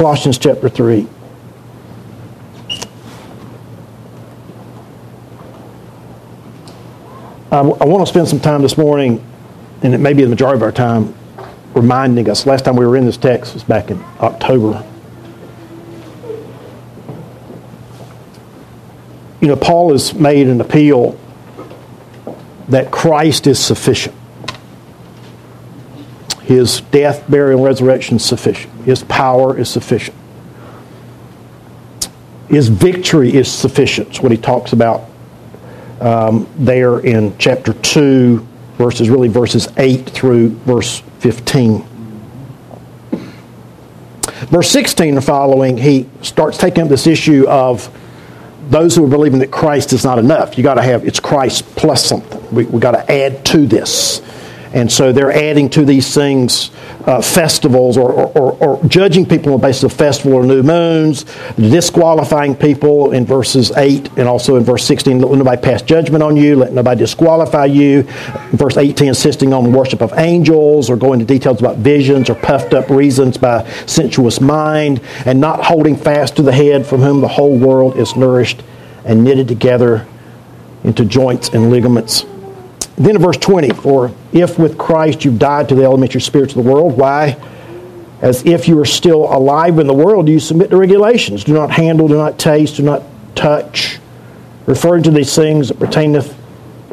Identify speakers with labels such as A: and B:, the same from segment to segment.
A: Colossians chapter 3. I, I want to spend some time this morning, and it may be the majority of our time, reminding us. Last time we were in this text was back in October. You know, Paul has made an appeal that Christ is sufficient. His death, burial, and resurrection is sufficient. His power is sufficient. His victory is sufficient. It's what he talks about um, there in chapter 2, verses really verses 8 through verse 15. Verse 16 and following, he starts taking up this issue of those who are believing that Christ is not enough. You got to have it's Christ plus something. We we got to add to this. And so they're adding to these things uh, festivals or, or, or, judging people on the basis of festival or new moons, disqualifying people in verses 8 and also in verse 16, let nobody pass judgment on you, let nobody disqualify you. Verse 18, insisting on worship of angels or going into details about visions or puffed up reasons by sensuous mind, and not holding fast to the head from whom the whole world is nourished and knitted together into joints and ligaments then in verse 20, for if with Christ you've died to the elementary spirits of the world, why? As if you were still alive in the world, do you submit to regulations? Do not handle, do not taste, do not touch, referring to these things that pertaineth,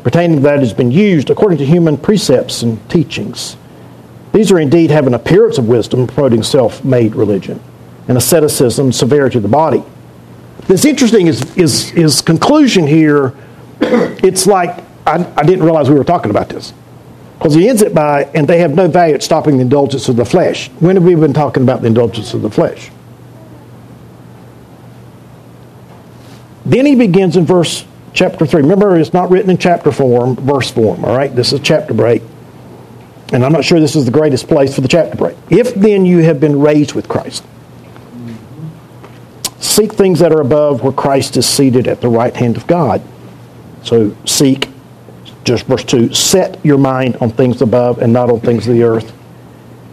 A: pertaining to that has been used according to human precepts and teachings. These are indeed have an appearance of wisdom, promoting self made religion, and asceticism, severity of the body. This interesting is, is, is conclusion here. It's like I, I didn't realize we were talking about this. Because he ends it by, and they have no value at stopping the indulgence of the flesh. When have we been talking about the indulgence of the flesh? Then he begins in verse chapter 3. Remember, it's not written in chapter form, verse form, all right? This is chapter break. And I'm not sure this is the greatest place for the chapter break. If then you have been raised with Christ, seek things that are above where Christ is seated at the right hand of God. So seek just verse 2 set your mind on things above and not on things of the earth.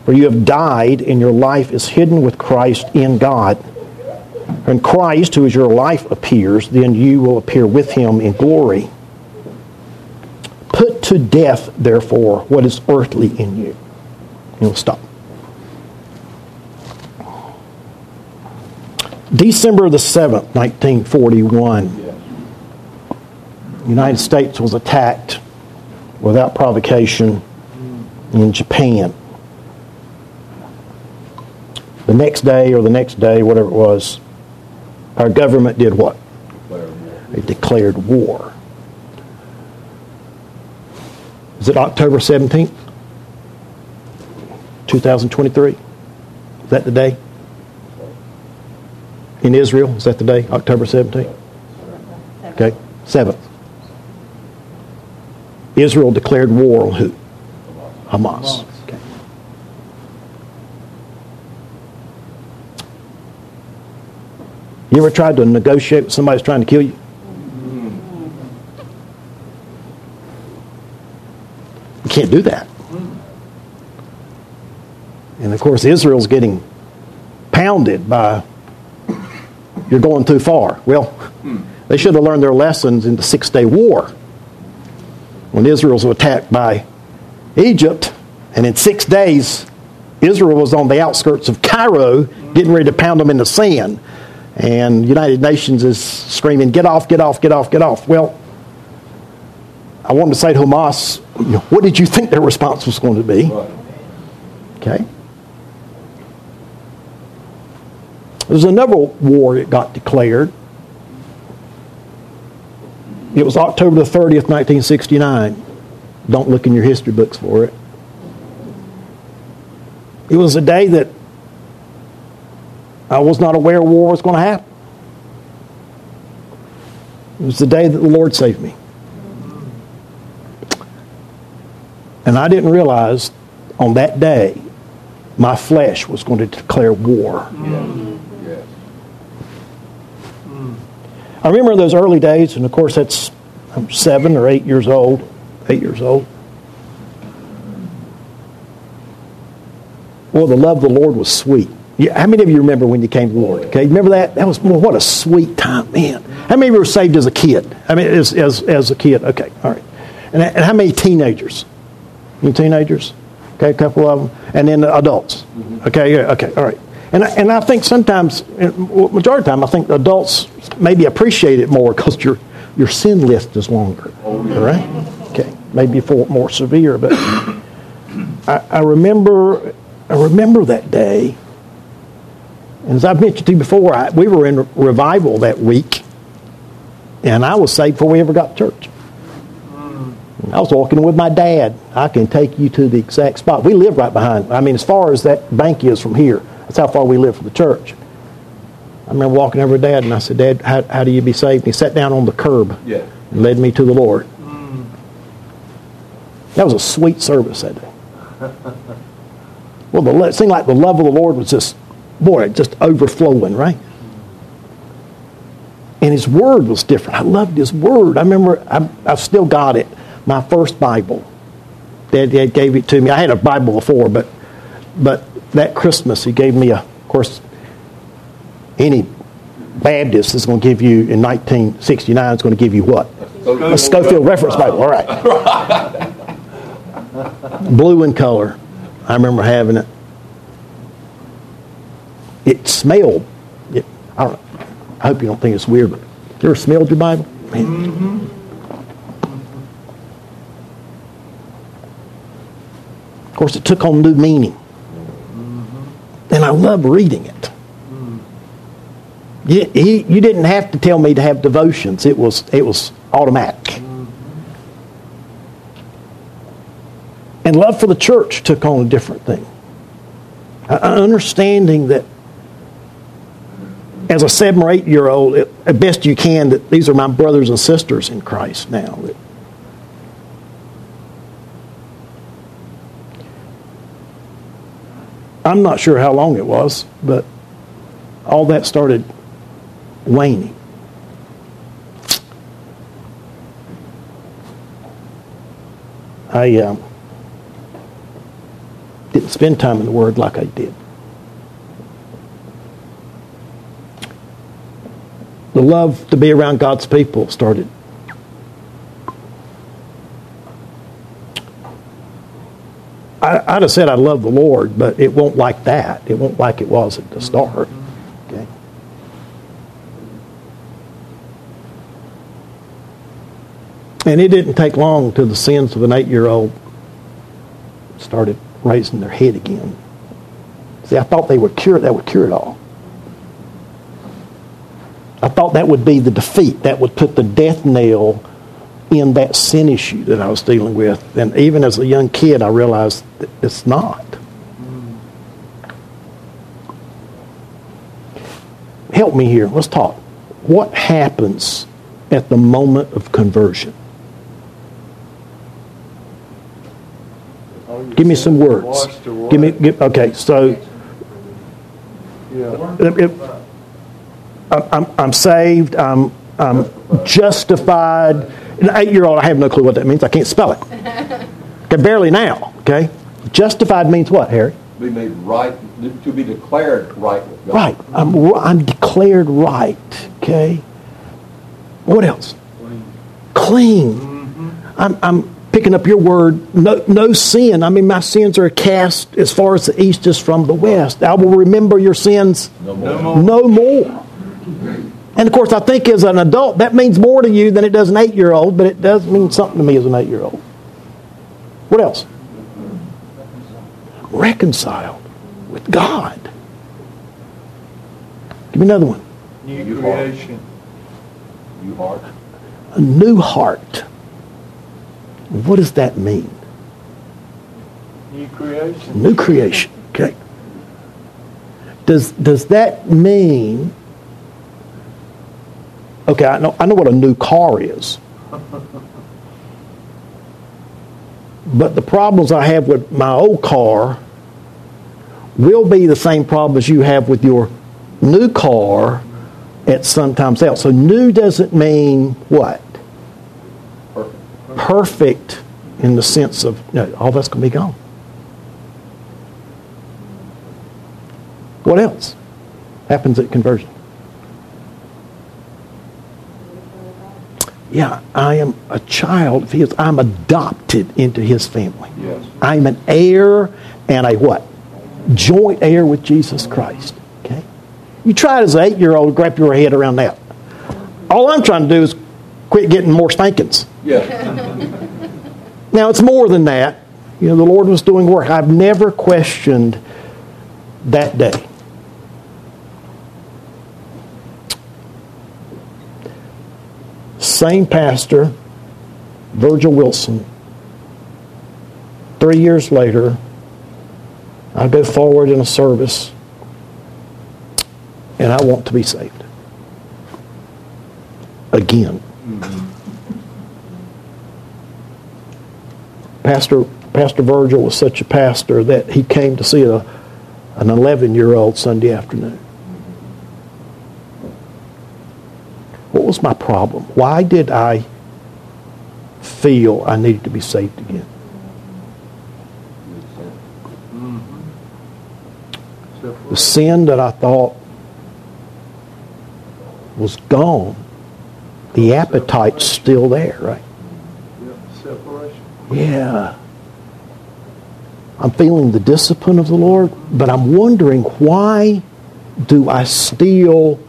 A: For you have died, and your life is hidden with Christ in God. When Christ, who is your life, appears, then you will appear with him in glory. Put to death, therefore, what is earthly in you. And we'll stop. December the 7th, 1941, the United States was attacked without provocation in Japan. The next day or the next day, whatever it was, our government did what? It declared war. Is it October 17th? 2023? Is that the day? In Israel? Is that the day? October 17th? Okay, 7th. Israel declared war on who? Hamas. Okay. You ever tried to negotiate with somebody who's trying to kill you? You can't do that. And of course, Israel's getting pounded by you're going too far. Well, they should have learned their lessons in the Six Day War when Israel was attacked by Egypt, and in six days, Israel was on the outskirts of Cairo, getting ready to pound them in the sand. And United Nations is screaming, "Get off! Get off! Get off! Get off!" Well, I wanted to say to Hamas, "What did you think their response was going to be?" Okay. There's another war that got declared it was October the 30th, 1969. Don't look in your history books for it. It was a day that I was not aware war was going to happen. It was the day that the Lord saved me. And I didn't realize on that day my flesh was going to declare war. I remember those early days, and of course that's I'm seven or eight years old, eight years old. Well, the love of the Lord was sweet. Yeah, how many of you remember when you came to the Lord? Okay, remember that? That was well, what a sweet time, man. How many of you were saved as a kid? I mean, as, as, as a kid. Okay, all right. And, and how many teenagers? Any teenagers? Okay, a couple of them. And then adults. Mm-hmm. Okay, yeah, okay, all right. And I, and I think sometimes, majority of the time, I think adults maybe appreciate it more because your, your sin list is longer. All right? Okay, maybe for more severe, but I, I remember I remember that day. And as I've mentioned to you before, I, we were in revival that week, and I was saved before we ever got to church. I was walking with my dad. I can take you to the exact spot. We live right behind. I mean, as far as that bank is from here, that's how far we live from the church. I remember walking over to Dad, and I said, Dad, how, how do you be saved? And he sat down on the curb
B: Yeah.
A: and led me to the Lord. Mm. That was a sweet service that day. Well, the, it seemed like the love of the Lord was just, boy, just overflowing, right? And His Word was different. I loved His Word. I remember, I, I've still got it, my first Bible. Dad, Dad gave it to me. I had a Bible before, but, but that Christmas, He gave me a, of course, any Baptist is going to give you, in 1969, is going to give you what? A Scofield Reference Bible, all right. Blue in color. I remember having it. It smelled. It, I, don't, I hope you don't think it's weird, but you ever smelled your Bible? Of course, it took on new meaning. And I love reading it. You, he, you didn't have to tell me to have devotions. It was, it was automatic. And love for the church took on a different thing. Understanding that as a seven or eight year old, at best you can, that these are my brothers and sisters in Christ now. I'm not sure how long it was, but all that started waning. I um, didn't spend time in the Word like I did. The love to be around God's people started. I, I'd have said I love the Lord, but it won't like that. It won't like it was at the start. Okay. And it didn't take long till the sins of an eight-year-old started raising their head again. See, I thought they would cure that would cure it all. I thought that would be the defeat. That would put the death nail in that sin issue that I was dealing with. And even as a young kid, I realized it's not. Help me here. Let's talk. What happens at the moment of conversion? Give me some words. Give me. Give, okay, so.
B: Yeah.
A: I'm, I'm saved. I'm, I'm justified. An eight-year-old, I have no clue what that means. I can't spell it. Okay, barely now. Okay, justified means what, Harry?
B: Be made right, to be declared right with God.
A: Right. I'm, I'm declared right. Okay. What else? Clean. Mm-hmm. I'm, I'm picking up your word. No, no sin. I mean, my sins are cast as far as the east is from the west. I will remember your sins
B: No more.
A: no more. And of course, I think as an adult, that means more to you than it does an eight year old, but it does mean something to me as an eight year old. What else? Reconciled with God. Give me another one.
B: New creation. You heart.
A: A new heart. What does that mean?
C: New creation.
A: New creation. Okay. Does does that mean? Okay, I know I know what a new car is. But the problems I have with my old car will be the same problems you have with your new car at sometimes else. So new doesn't mean what?
B: Perfect.
A: In the sense of no, all that's going to be gone. What else happens at conversion? Yeah, I am a child of his. I'm adopted into his family.
B: Yes.
A: I'm an heir and a what? Joint heir with Jesus Christ. Okay? You try it as an eight year old, grab your head around that. All I'm trying to do is quit getting more spankings.
B: Yes.
A: Now, it's more than that. You know, the Lord was doing work. I've never questioned that day. Same pastor, Virgil Wilson. Three years later, I go forward in a service and I want to be saved. Again. Pastor, pastor Virgil was such a pastor that he came to see a, an 11 year old Sunday afternoon. What was my problem? Why did I feel I needed to be saved again? The sin that I thought was gone, the appetite's still there, right? Yeah. I'm feeling the discipline of the Lord, but I'm wondering why do I still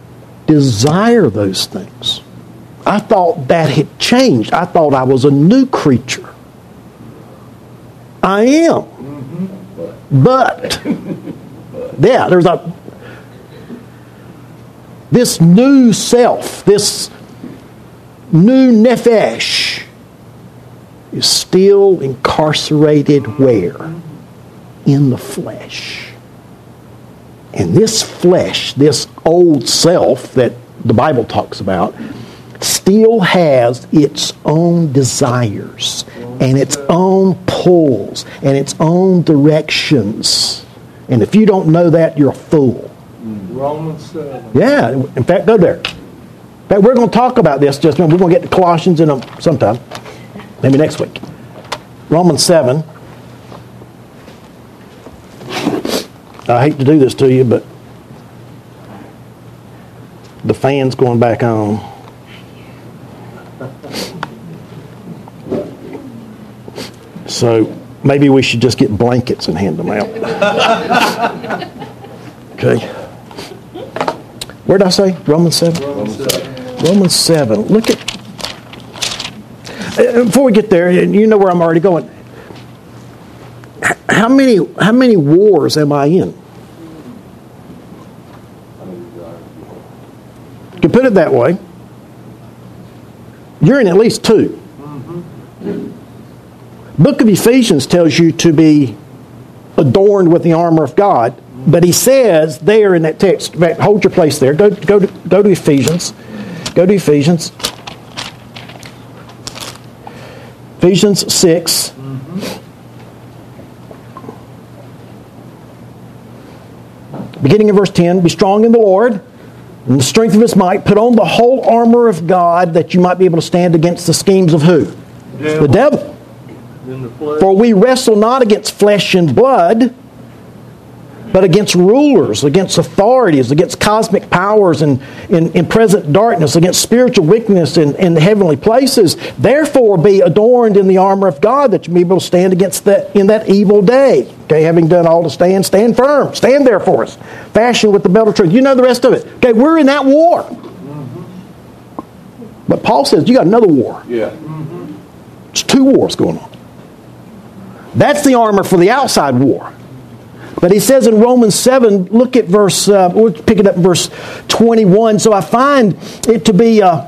A: desire those things? I thought that had changed. I thought I was a new creature. I am. But, yeah, there's a. This new self, this new nephesh, is still incarcerated where? In the flesh. And this flesh, this old self that the Bible talks about, still has its own desires and its own pulls and its own directions. And if you don't know that, you're a fool.
C: Romans 7.
A: Yeah, in fact, go there. In fact, we're going to talk about this just now. We're going to get to Colossians in a, sometime, maybe next week. Romans 7. I hate to do this to you, but the fan's going back on. So maybe we should just get blankets and hand them out. Okay. Where did I say? Romans 7?
C: Romans 7.
A: Romans 7. Look at. Uh, Before we get there, and you know where I'm already going. How many, how many wars am I in? You can put it that way. You're in at least two. Book of Ephesians tells you to be adorned with the armor of God, but he says there in that text, hold your place there. Go, go, to, go to Ephesians. Go to Ephesians. Ephesians 6. Beginning in verse 10 Be strong in the Lord and the strength of his might. Put on the whole armor of God that you might be able to stand against the schemes of who? The devil.
C: The flesh.
A: For we wrestle not against flesh and blood, but against rulers, against authorities, against cosmic powers in, in, in present darkness, against spiritual wickedness in, in the heavenly places. Therefore, be adorned in the armor of God that you may be able to stand against that in that evil day. Okay, having done all to stand, stand firm. Stand there for us. Fashioned with the belt of truth. You know the rest of it. Okay, we're in that war. But Paul says you got another war.
B: Yeah.
A: It's two wars going on. That's the armor for the outside war. But he says in Romans 7, look at verse, uh, we'll pick it up in verse 21. So I find it to be, uh,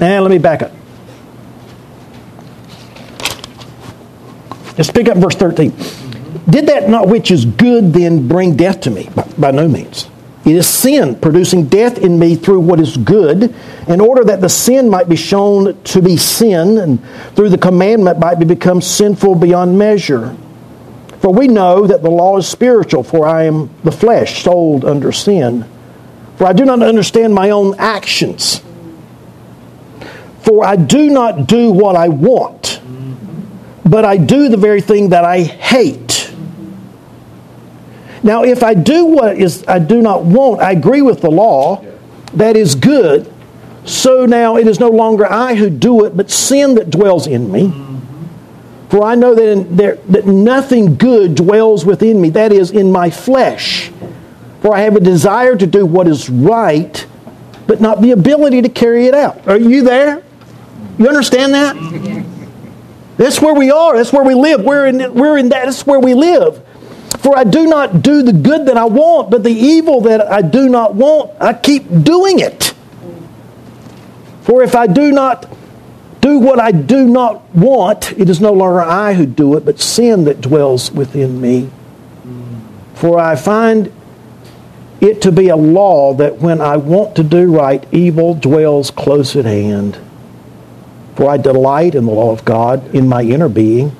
A: and let me back up. Let's pick up verse 13. Did that not which is good then bring death to me? By, by no means. It is sin producing death in me through what is good, in order that the sin might be shown to be sin, and through the commandment might be become sinful beyond measure. For we know that the law is spiritual, for I am the flesh, sold under sin. For I do not understand my own actions. For I do not do what I want, but I do the very thing that I hate. Now, if I do what is I do not want, I agree with the law. That is good. So now it is no longer I who do it, but sin that dwells in me. For I know that, in, there, that nothing good dwells within me, that is, in my flesh. For I have a desire to do what is right, but not the ability to carry it out. Are you there? You understand that? That's where we are. That's where we live. We're in, we're in that. That's where we live. For I do not do the good that I want, but the evil that I do not want, I keep doing it. For if I do not do what I do not want, it is no longer I who do it, but sin that dwells within me. For I find it to be a law that when I want to do right, evil dwells close at hand. For I delight in the law of God in my inner being,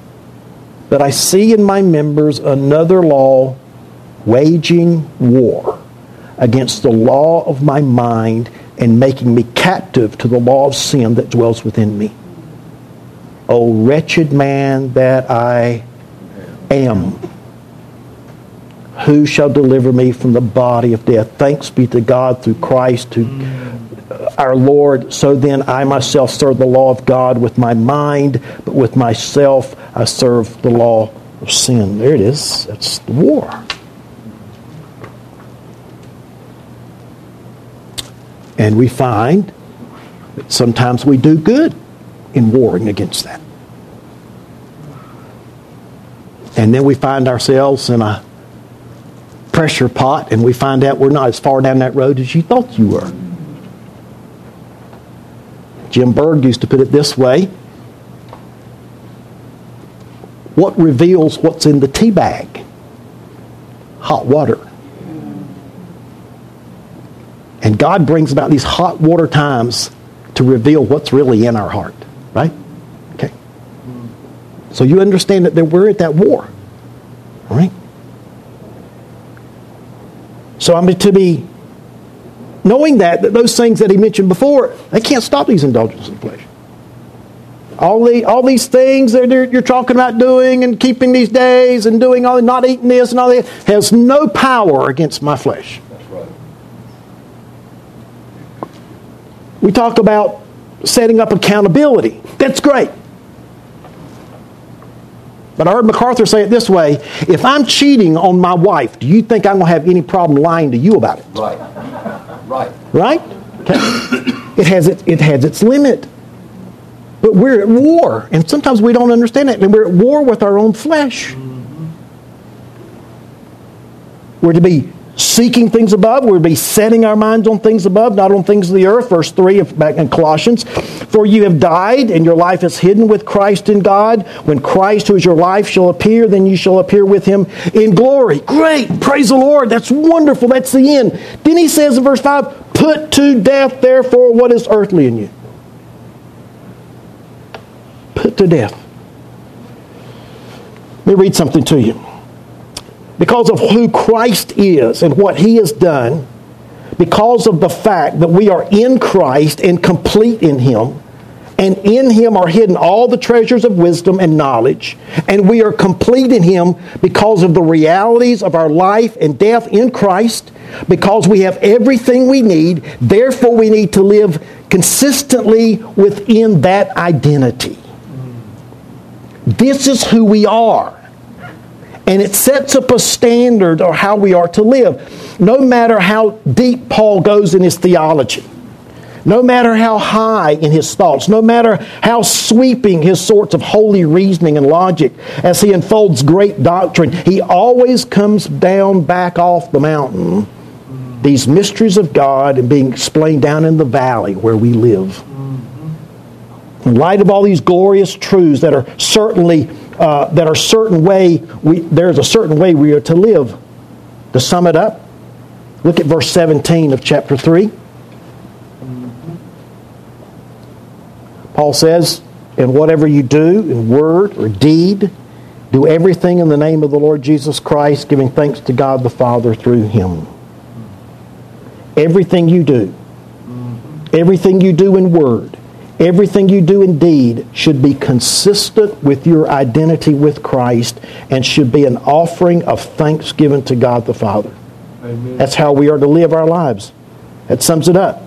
A: but I see in my members another law waging war against the law of my mind and making me captive to the law of sin that dwells within me. O wretched man that I am. Who shall deliver me from the body of death? Thanks be to God through Christ who, uh, our Lord. So then I myself serve the law of God with my mind, but with myself I serve the law of sin. There it is. That's the war. And we find that sometimes we do good in warring against that. And then we find ourselves in a pressure pot and we find out we're not as far down that road as you thought you were. Jim Berg used to put it this way What reveals what's in the tea bag? Hot water. And God brings about these hot water times to reveal what's really in our heart, right? Okay. So you understand that we're at that war, all right? So I'm to be knowing that, that those things that he mentioned before, they can't stop these indulgences of flesh. All, the, all these things that you're talking about doing and keeping these days and doing all, not eating this and all that, has no power against my flesh.
B: That's right.
A: We talk about setting up accountability. That's great. But I heard MacArthur say it this way if I'm cheating on my wife, do you think I'm going to have any problem lying to you about it?
B: Right. Right.
A: Right? Okay. It has, it, it has its limit. But we're at war, and sometimes we don't understand it, and we're at war with our own flesh. Mm-hmm. We're to be seeking things above. We're be setting our minds on things above, not on things of the earth. Verse 3 of back in Colossians. For you have died, and your life is hidden with Christ in God. When Christ, who is your life, shall appear, then you shall appear with him in glory. Great. Praise the Lord. That's wonderful. That's the end. Then he says in verse 5, Put to death, therefore, what is earthly in you. Put to death. Let me read something to you because of who Christ is and what he has done, because of the fact that we are in Christ and complete in him, and in him are hidden all the treasures of wisdom and knowledge, and we are complete in him because of the realities of our life and death in Christ, because we have everything we need, therefore we need to live consistently within that identity. This is who we are. And it sets up a standard of how we are to live. No matter how deep Paul goes in his theology, no matter how high in his thoughts, no matter how sweeping his sorts of holy reasoning and logic as he unfolds great doctrine, he always comes down back off the mountain. These mysteries of God and being explained down in the valley where we live. In light of all these glorious truths that are certainly uh, that are certain way we, there's a certain way we are to live. To sum it up, look at verse 17 of chapter 3. Paul says, "In whatever you do, in word or deed, do everything in the name of the Lord Jesus Christ, giving thanks to God the Father through him." Everything you do, everything you do in word, Everything you do indeed should be consistent with your identity with Christ and should be an offering of thanksgiving to God the Father.
C: Amen.
A: That's how we are to live our lives. That sums it up.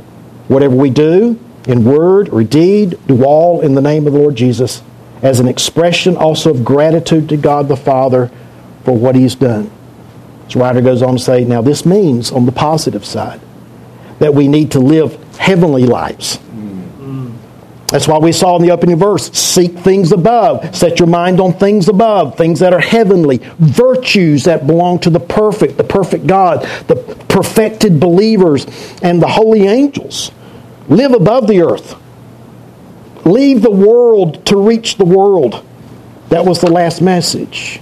A: Whatever we do, in word or deed, do all in the name of the Lord Jesus as an expression also of gratitude to God the Father for what He's done. This writer goes on to say, now this means, on the positive side, that we need to live heavenly lives. That's why we saw in the opening verse seek things above, set your mind on things above, things that are heavenly, virtues that belong to the perfect, the perfect God, the perfected believers, and the holy angels. Live above the earth. Leave the world to reach the world. That was the last message.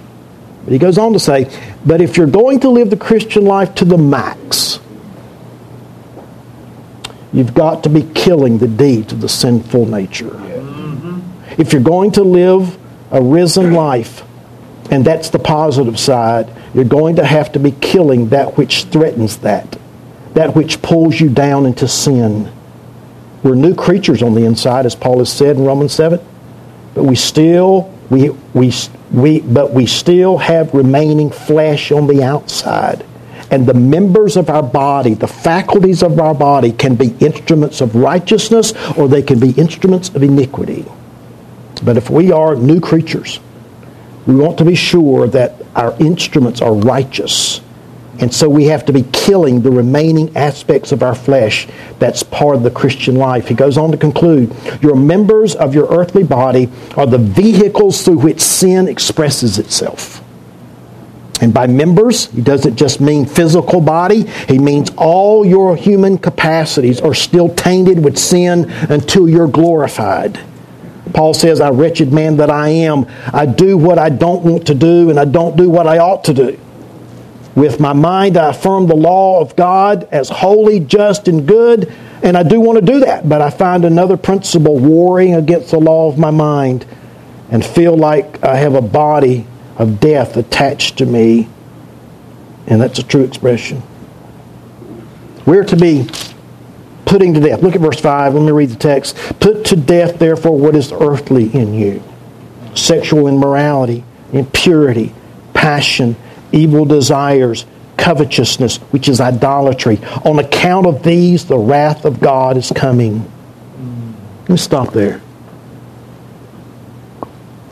A: But he goes on to say, but if you're going to live the Christian life to the max, you've got to be killing the deeds of the sinful nature. If you're going to live a risen life, and that's the positive side, you're going to have to be killing that which threatens that, that which pulls you down into sin. We're new creatures on the inside, as Paul has said in Romans 7, but we still we, we, we, but we still have remaining flesh on the outside. And the members of our body, the faculties of our body, can be instruments of righteousness or they can be instruments of iniquity. But if we are new creatures, we want to be sure that our instruments are righteous. And so we have to be killing the remaining aspects of our flesh that's part of the Christian life. He goes on to conclude Your members of your earthly body are the vehicles through which sin expresses itself. And by members, he doesn't just mean physical body, he means all your human capacities are still tainted with sin until you're glorified. Paul says, I wretched man that I am, I do what I don't want to do, and I don't do what I ought to do. With my mind, I affirm the law of God as holy, just, and good, and I do want to do that, but I find another principle warring against the law of my mind and feel like I have a body of death attached to me, and that's a true expression. We're to be putting to death. Look at verse 5. Let me read the text. Put to death, therefore, what is earthly in you sexual immorality, impurity, passion evil desires, covetousness, which is idolatry. On account of these, the wrath of God is coming. Let me stop there.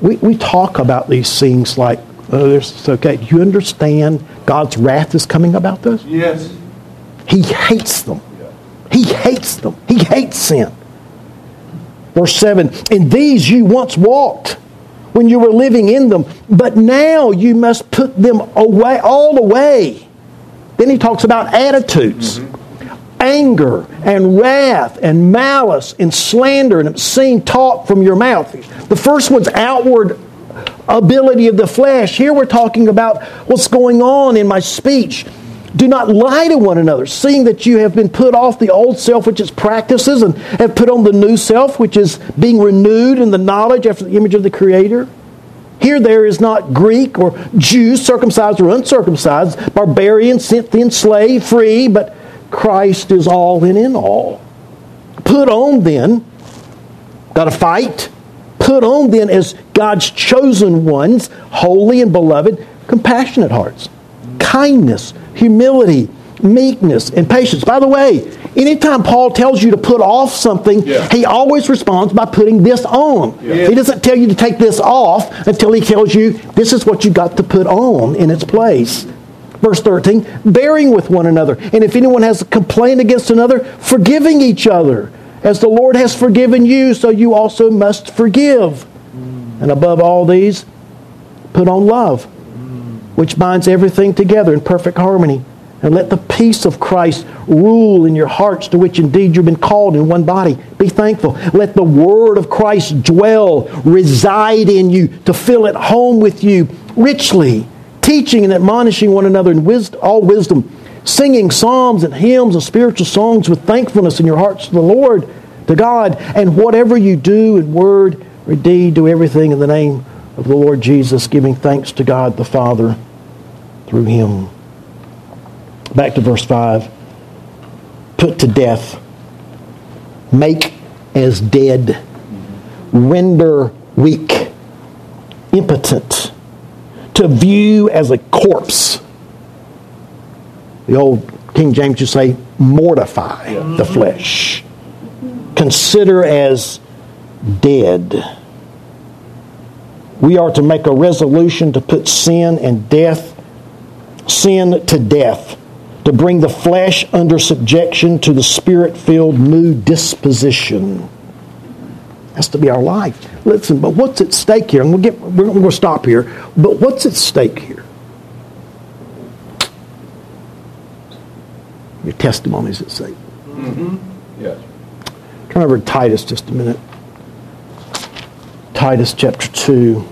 A: We, we talk about these things like, oh, it's okay. Do you understand God's wrath is coming about this?
C: Yes.
A: He hates them. He hates them. He hates sin. Verse 7 In these you once walked when you were living in them, but now you must put them away, all away. Then he talks about attitudes. Mm-hmm. Anger and wrath and malice and slander and obscene talk from your mouth. The first one's outward ability of the flesh. Here we're talking about what's going on in my speech. Do not lie to one another, seeing that you have been put off the old self, which is practices, and have put on the new self, which is being renewed in the knowledge after the image of the Creator. Here, there is not Greek or Jew, circumcised or uncircumcised, barbarian, Scythian, slave, free, but Christ is all and in all. Put on then, got to fight. Put on then as God's chosen ones, holy and beloved, compassionate hearts, kindness humility, meekness, and patience. By the way, anytime Paul tells you to put off something, yeah. he always responds by putting this on. Yeah. He doesn't tell you to take this off until he tells you this is what you got to put on in its place. Verse 13, bearing with one another. And if anyone has a complaint against another, forgiving each other. As the Lord has forgiven you, so you also must forgive. And above all these, put on love which binds everything together in perfect harmony. And let the peace of Christ rule in your hearts, to which indeed you've been called in one body. Be thankful. Let the word of Christ dwell, reside in you, to fill it home with you richly, teaching and admonishing one another in wisdom, all wisdom, singing psalms and hymns and spiritual songs with thankfulness in your hearts to the Lord, to God. And whatever you do in word or deed, do everything in the name of the Lord Jesus, giving thanks to God the Father through him. Back to verse 5. Put to death. Make as dead, render weak, impotent, to view as a corpse. The old King James would say, mortify the flesh. Consider as dead. We are to make a resolution to put sin and death, sin to death, to bring the flesh under subjection to the spirit filled new disposition. Has to be our life. Listen, but what's at stake here? And we'll get we're going to stop here. But what's at stake here? Your testimony's at stake. Mm-hmm.
B: Yes.
A: Turn over to Titus just a minute. Titus chapter 2.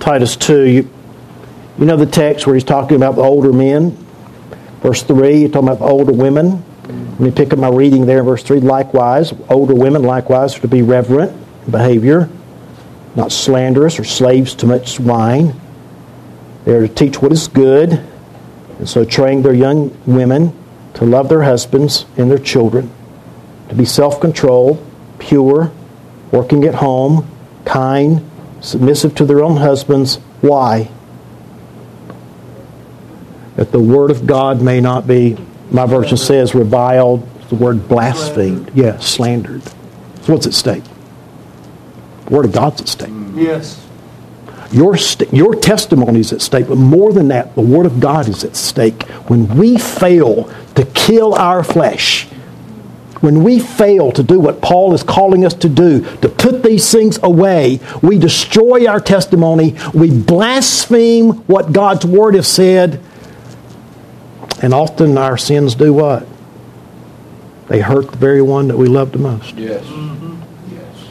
A: Titus 2, you, you know the text where he's talking about the older men? Verse 3, you're talking about the older women. Let me pick up my reading there in verse 3. Likewise, older women likewise are to be reverent in behavior, not slanderous or slaves to much wine. They are to teach what is good, and so train their young women to love their husbands and their children, to be self controlled, pure, working at home, kind, submissive to their own husbands. Why? That the word of God may not be, my version says, reviled, the word blasphemed. Yeah, slandered. So what's at stake? The word of God's at stake.
C: Yes.
A: Your, st- your testimony is at stake, but more than that, the Word of God is at stake. When we fail to kill our flesh, when we fail to do what Paul is calling us to do, to put these things away, we destroy our testimony, we blaspheme what God's Word has said, and often our sins do what? They hurt the very one that we love the most.
B: Yes. Mm-hmm. Yes.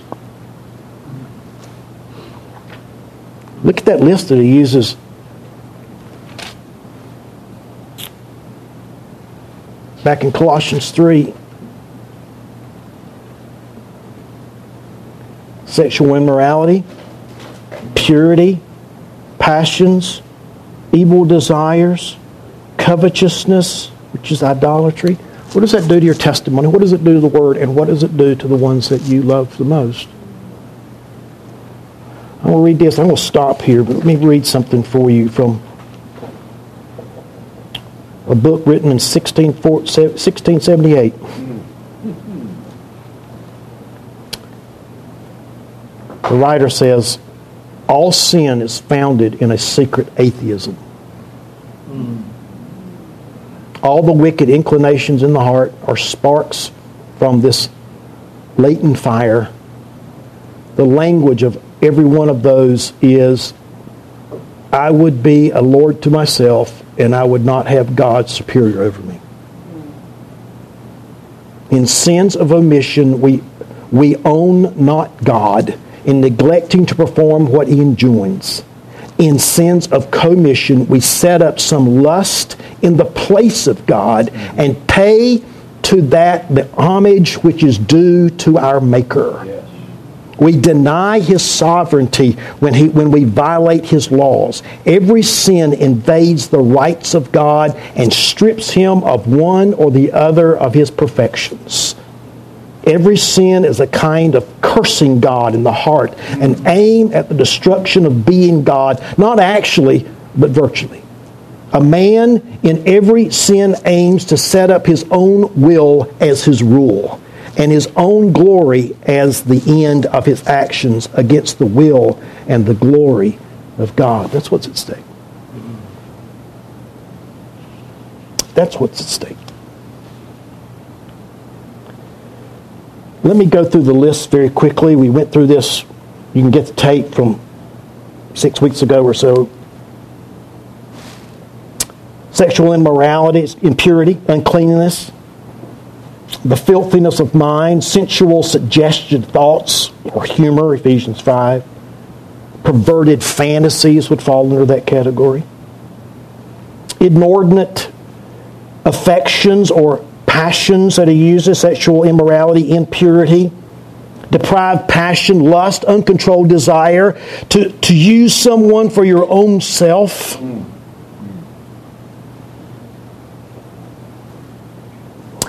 A: Look at that list that he uses. Back in Colossians 3. Sexual immorality, purity, passions, evil desires, covetousness, which is idolatry. What does that do to your testimony? What does it do to the word? And what does it do to the ones that you love the most? I'm going to read this. I'm going to stop here, but let me read something for you from a book written in 1678. The writer says, All sin is founded in a secret atheism. Hmm. All the wicked inclinations in the heart are sparks from this latent fire. The language of every one of those is I would be a Lord to myself and I would not have God superior over me. In sins of omission, we, we own not God in neglecting to perform what he enjoins. In sins of commission, we set up some lust in the place of God and pay to that the homage which is due to our Maker.
B: Yes.
A: We deny his sovereignty when, he, when we violate his laws. Every sin invades the rights of God and strips him of one or the other of his perfections. Every sin is a kind of cursing God in the heart, an aim at the destruction of being God, not actually, but virtually. A man in every sin aims to set up his own will as his rule and his own glory as the end of his actions against the will and the glory of God. That's what's at stake. That's what's at stake. Let me go through the list very quickly. We went through this. You can get the tape from six weeks ago or so. Sexual immorality, impurity, uncleanness, the filthiness of mind, sensual suggested thoughts or humor, Ephesians 5. Perverted fantasies would fall under that category. Inordinate affections or passions that he uses, sexual immorality, impurity, deprived passion, lust, uncontrolled desire, to, to use someone for your own self.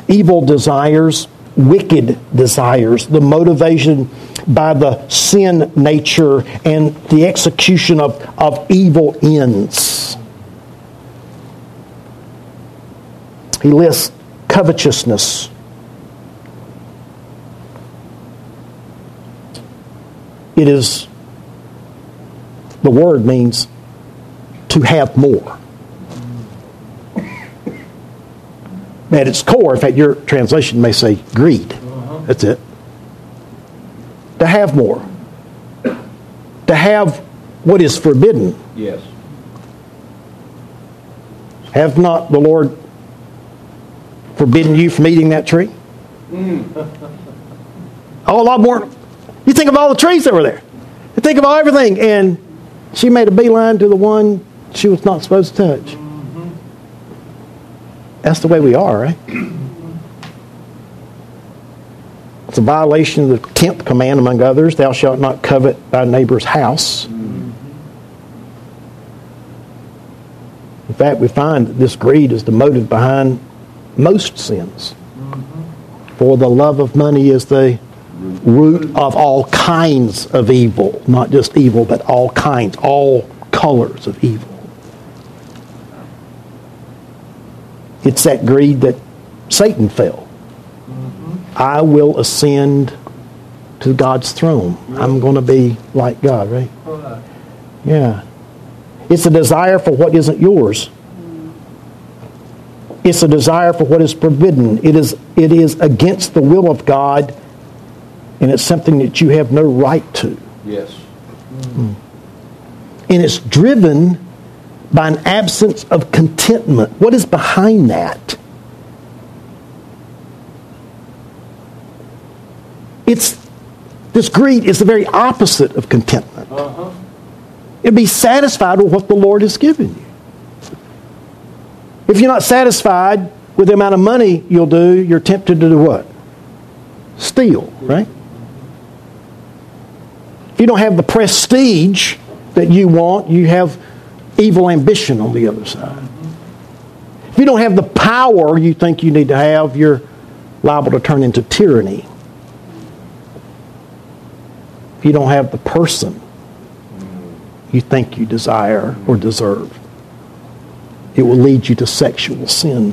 A: Evil desires, wicked desires, the motivation by the sin nature and the execution of, of evil ends. He lists covetousness. It is, the word means to have more. At its core, in fact, your translation may say greed. Uh-huh. That's it. To have more. To have what is forbidden.
B: Yes.
A: Have not the Lord forbidden you from eating that tree? Mm. Oh, a lot more. You think of all the trees that were there. You think of all everything. And she made a beeline to the one she was not supposed to touch. Mm-hmm. That's the way we are, right? It's a violation of the tenth command, among others Thou shalt not covet thy neighbor's house. Mm-hmm. In fact, we find that this greed is the motive behind most sins. For the love of money is the root of all kinds of evil. Not just evil, but all kinds, all colors of evil. It's that greed that Satan fell. I will ascend to God's throne. I'm going to be like God, right?
C: Right.
A: Yeah. It's a desire for what isn't yours. It's a desire for what is forbidden. It is, it is against the will of God, and it's something that you have no right to.
B: Yes.
A: And it's driven by an absence of contentment. What is behind that? It's this greed is the very opposite of contentment.
C: Uh-huh.
A: And be satisfied with what the Lord has given you. If you're not satisfied with the amount of money you'll do, you're tempted to do what? Steal, right? If you don't have the prestige that you want, you have evil ambition on the other side. If you don't have the power you think you need to have, you're liable to turn into tyranny. If you don't have the person you think you desire or deserve, it will lead you to sexual sin.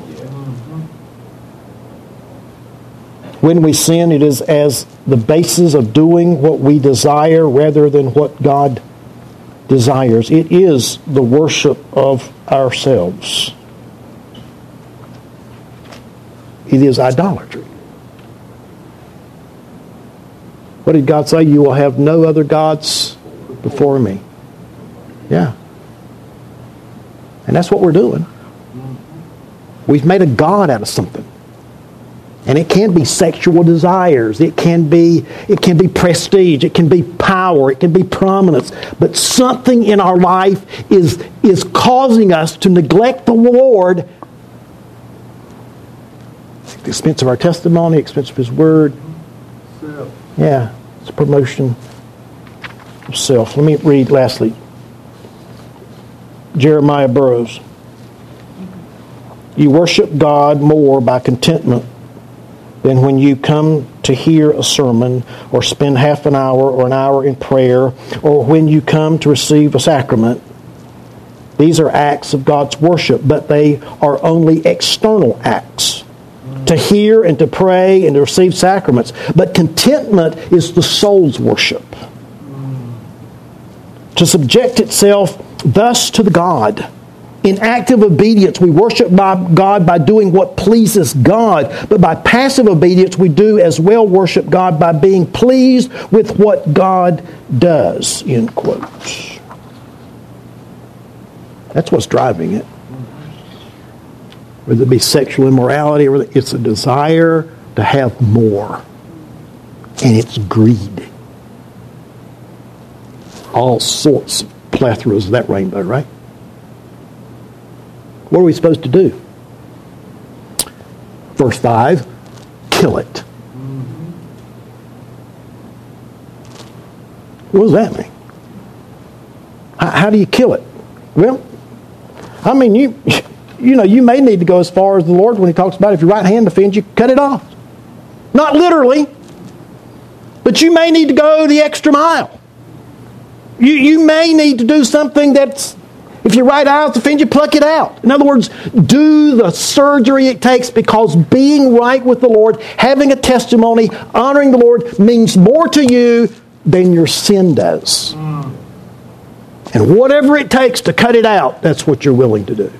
A: When we sin, it is as the basis of doing what we desire rather than what God desires. It is the worship of ourselves. It is idolatry. What did God say? You will have no other gods before me. Yeah. And that's what we're doing. We've made a God out of something. And it can be sexual desires. It can be, it can be prestige. It can be power. It can be prominence. But something in our life is, is causing us to neglect the Lord at the expense of our testimony, expense of His Word.
C: Self.
A: Yeah, it's a promotion of self. Let me read lastly. Jeremiah Burroughs. You worship God more by contentment than when you come to hear a sermon or spend half an hour or an hour in prayer or when you come to receive a sacrament. These are acts of God's worship, but they are only external acts to hear and to pray and to receive sacraments. But contentment is the soul's worship. To subject itself thus to the God. In active obedience, we worship by God by doing what pleases God. But by passive obedience, we do as well worship God by being pleased with what God does. End quote. That's what's driving it whether it be sexual immorality or it's a desire to have more. And it's greed. All sorts of plethoras of that rainbow, right? What are we supposed to do? Verse 5 kill it. What does that mean? How, how do you kill it? Well, I mean, you, you know, you may need to go as far as the Lord when He talks about if your right hand offends you, cut it off. Not literally, but you may need to go the extra mile. You, you may need to do something that's, if your right eye offends you, pluck it out. In other words, do the surgery it takes because being right with the Lord, having a testimony, honoring the Lord means more to you than your sin does. And whatever it takes to cut it out, that's what you're willing to do.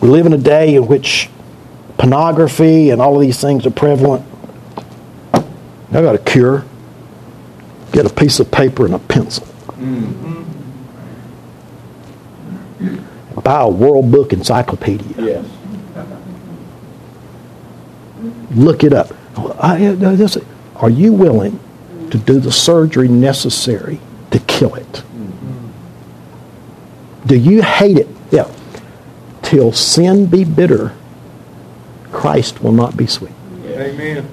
A: We live in a day in which pornography and all of these things are prevalent. I got a cure. Get a piece of paper and a pencil. Buy a World Book Encyclopedia.
B: Yes.
A: Look it up. I, this- are you willing to do the surgery necessary to kill it? Do you hate it? Yeah. Till sin be bitter, Christ will not be sweet.
C: Amen.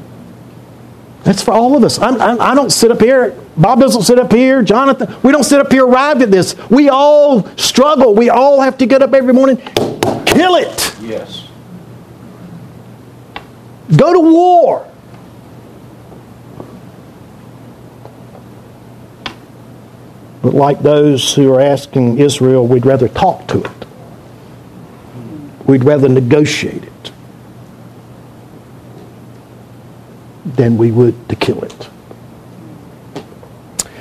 A: That's for all of us. I'm, I'm, I don't sit up here. Bob doesn't sit up here. Jonathan, we don't sit up here arrived at this. We all struggle. We all have to get up every morning. Kill it.
B: Yes.
A: Go to war. But like those who are asking Israel, we'd rather talk to it. We'd rather negotiate it than we would to kill it.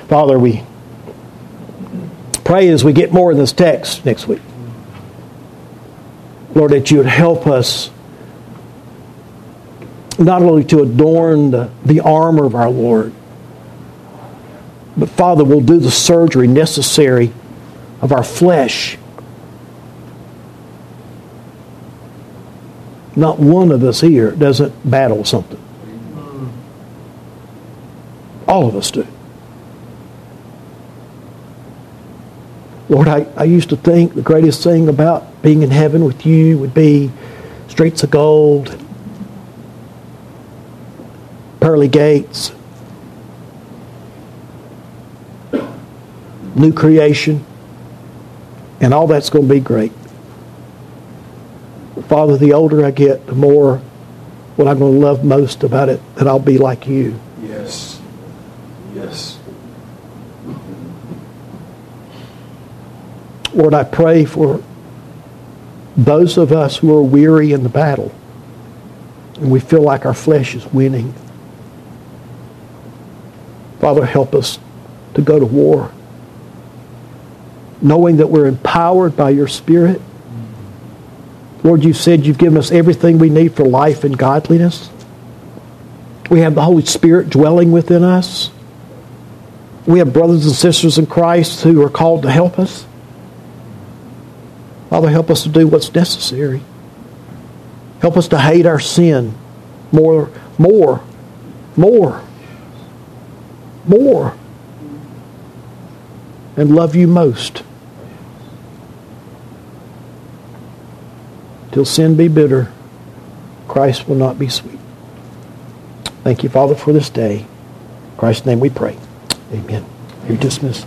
A: Father, we pray as we get more in this text next week. Lord, that you would help us not only to adorn the, the armor of our Lord, but Father, we'll do the surgery necessary of our flesh. Not one of us here doesn't battle something. All of us do. Lord, I, I used to think the greatest thing about being in heaven with you would be streets of gold, pearly gates, new creation, and all that's going to be great. Father, the older I get, the more what I'm going to love most about it, that I'll be like you.
B: Yes. Yes.
A: Lord, I pray for those of us who are weary in the battle and we feel like our flesh is winning. Father, help us to go to war knowing that we're empowered by your Spirit. Lord, you said you've given us everything we need for life and godliness. We have the Holy Spirit dwelling within us. We have brothers and sisters in Christ who are called to help us. Father, help us to do what's necessary. Help us to hate our sin more, more, more, more, and love you most. Till sin be bitter, Christ will not be sweet. Thank you, Father, for this day. In Christ's name we pray. Amen. You're dismissed.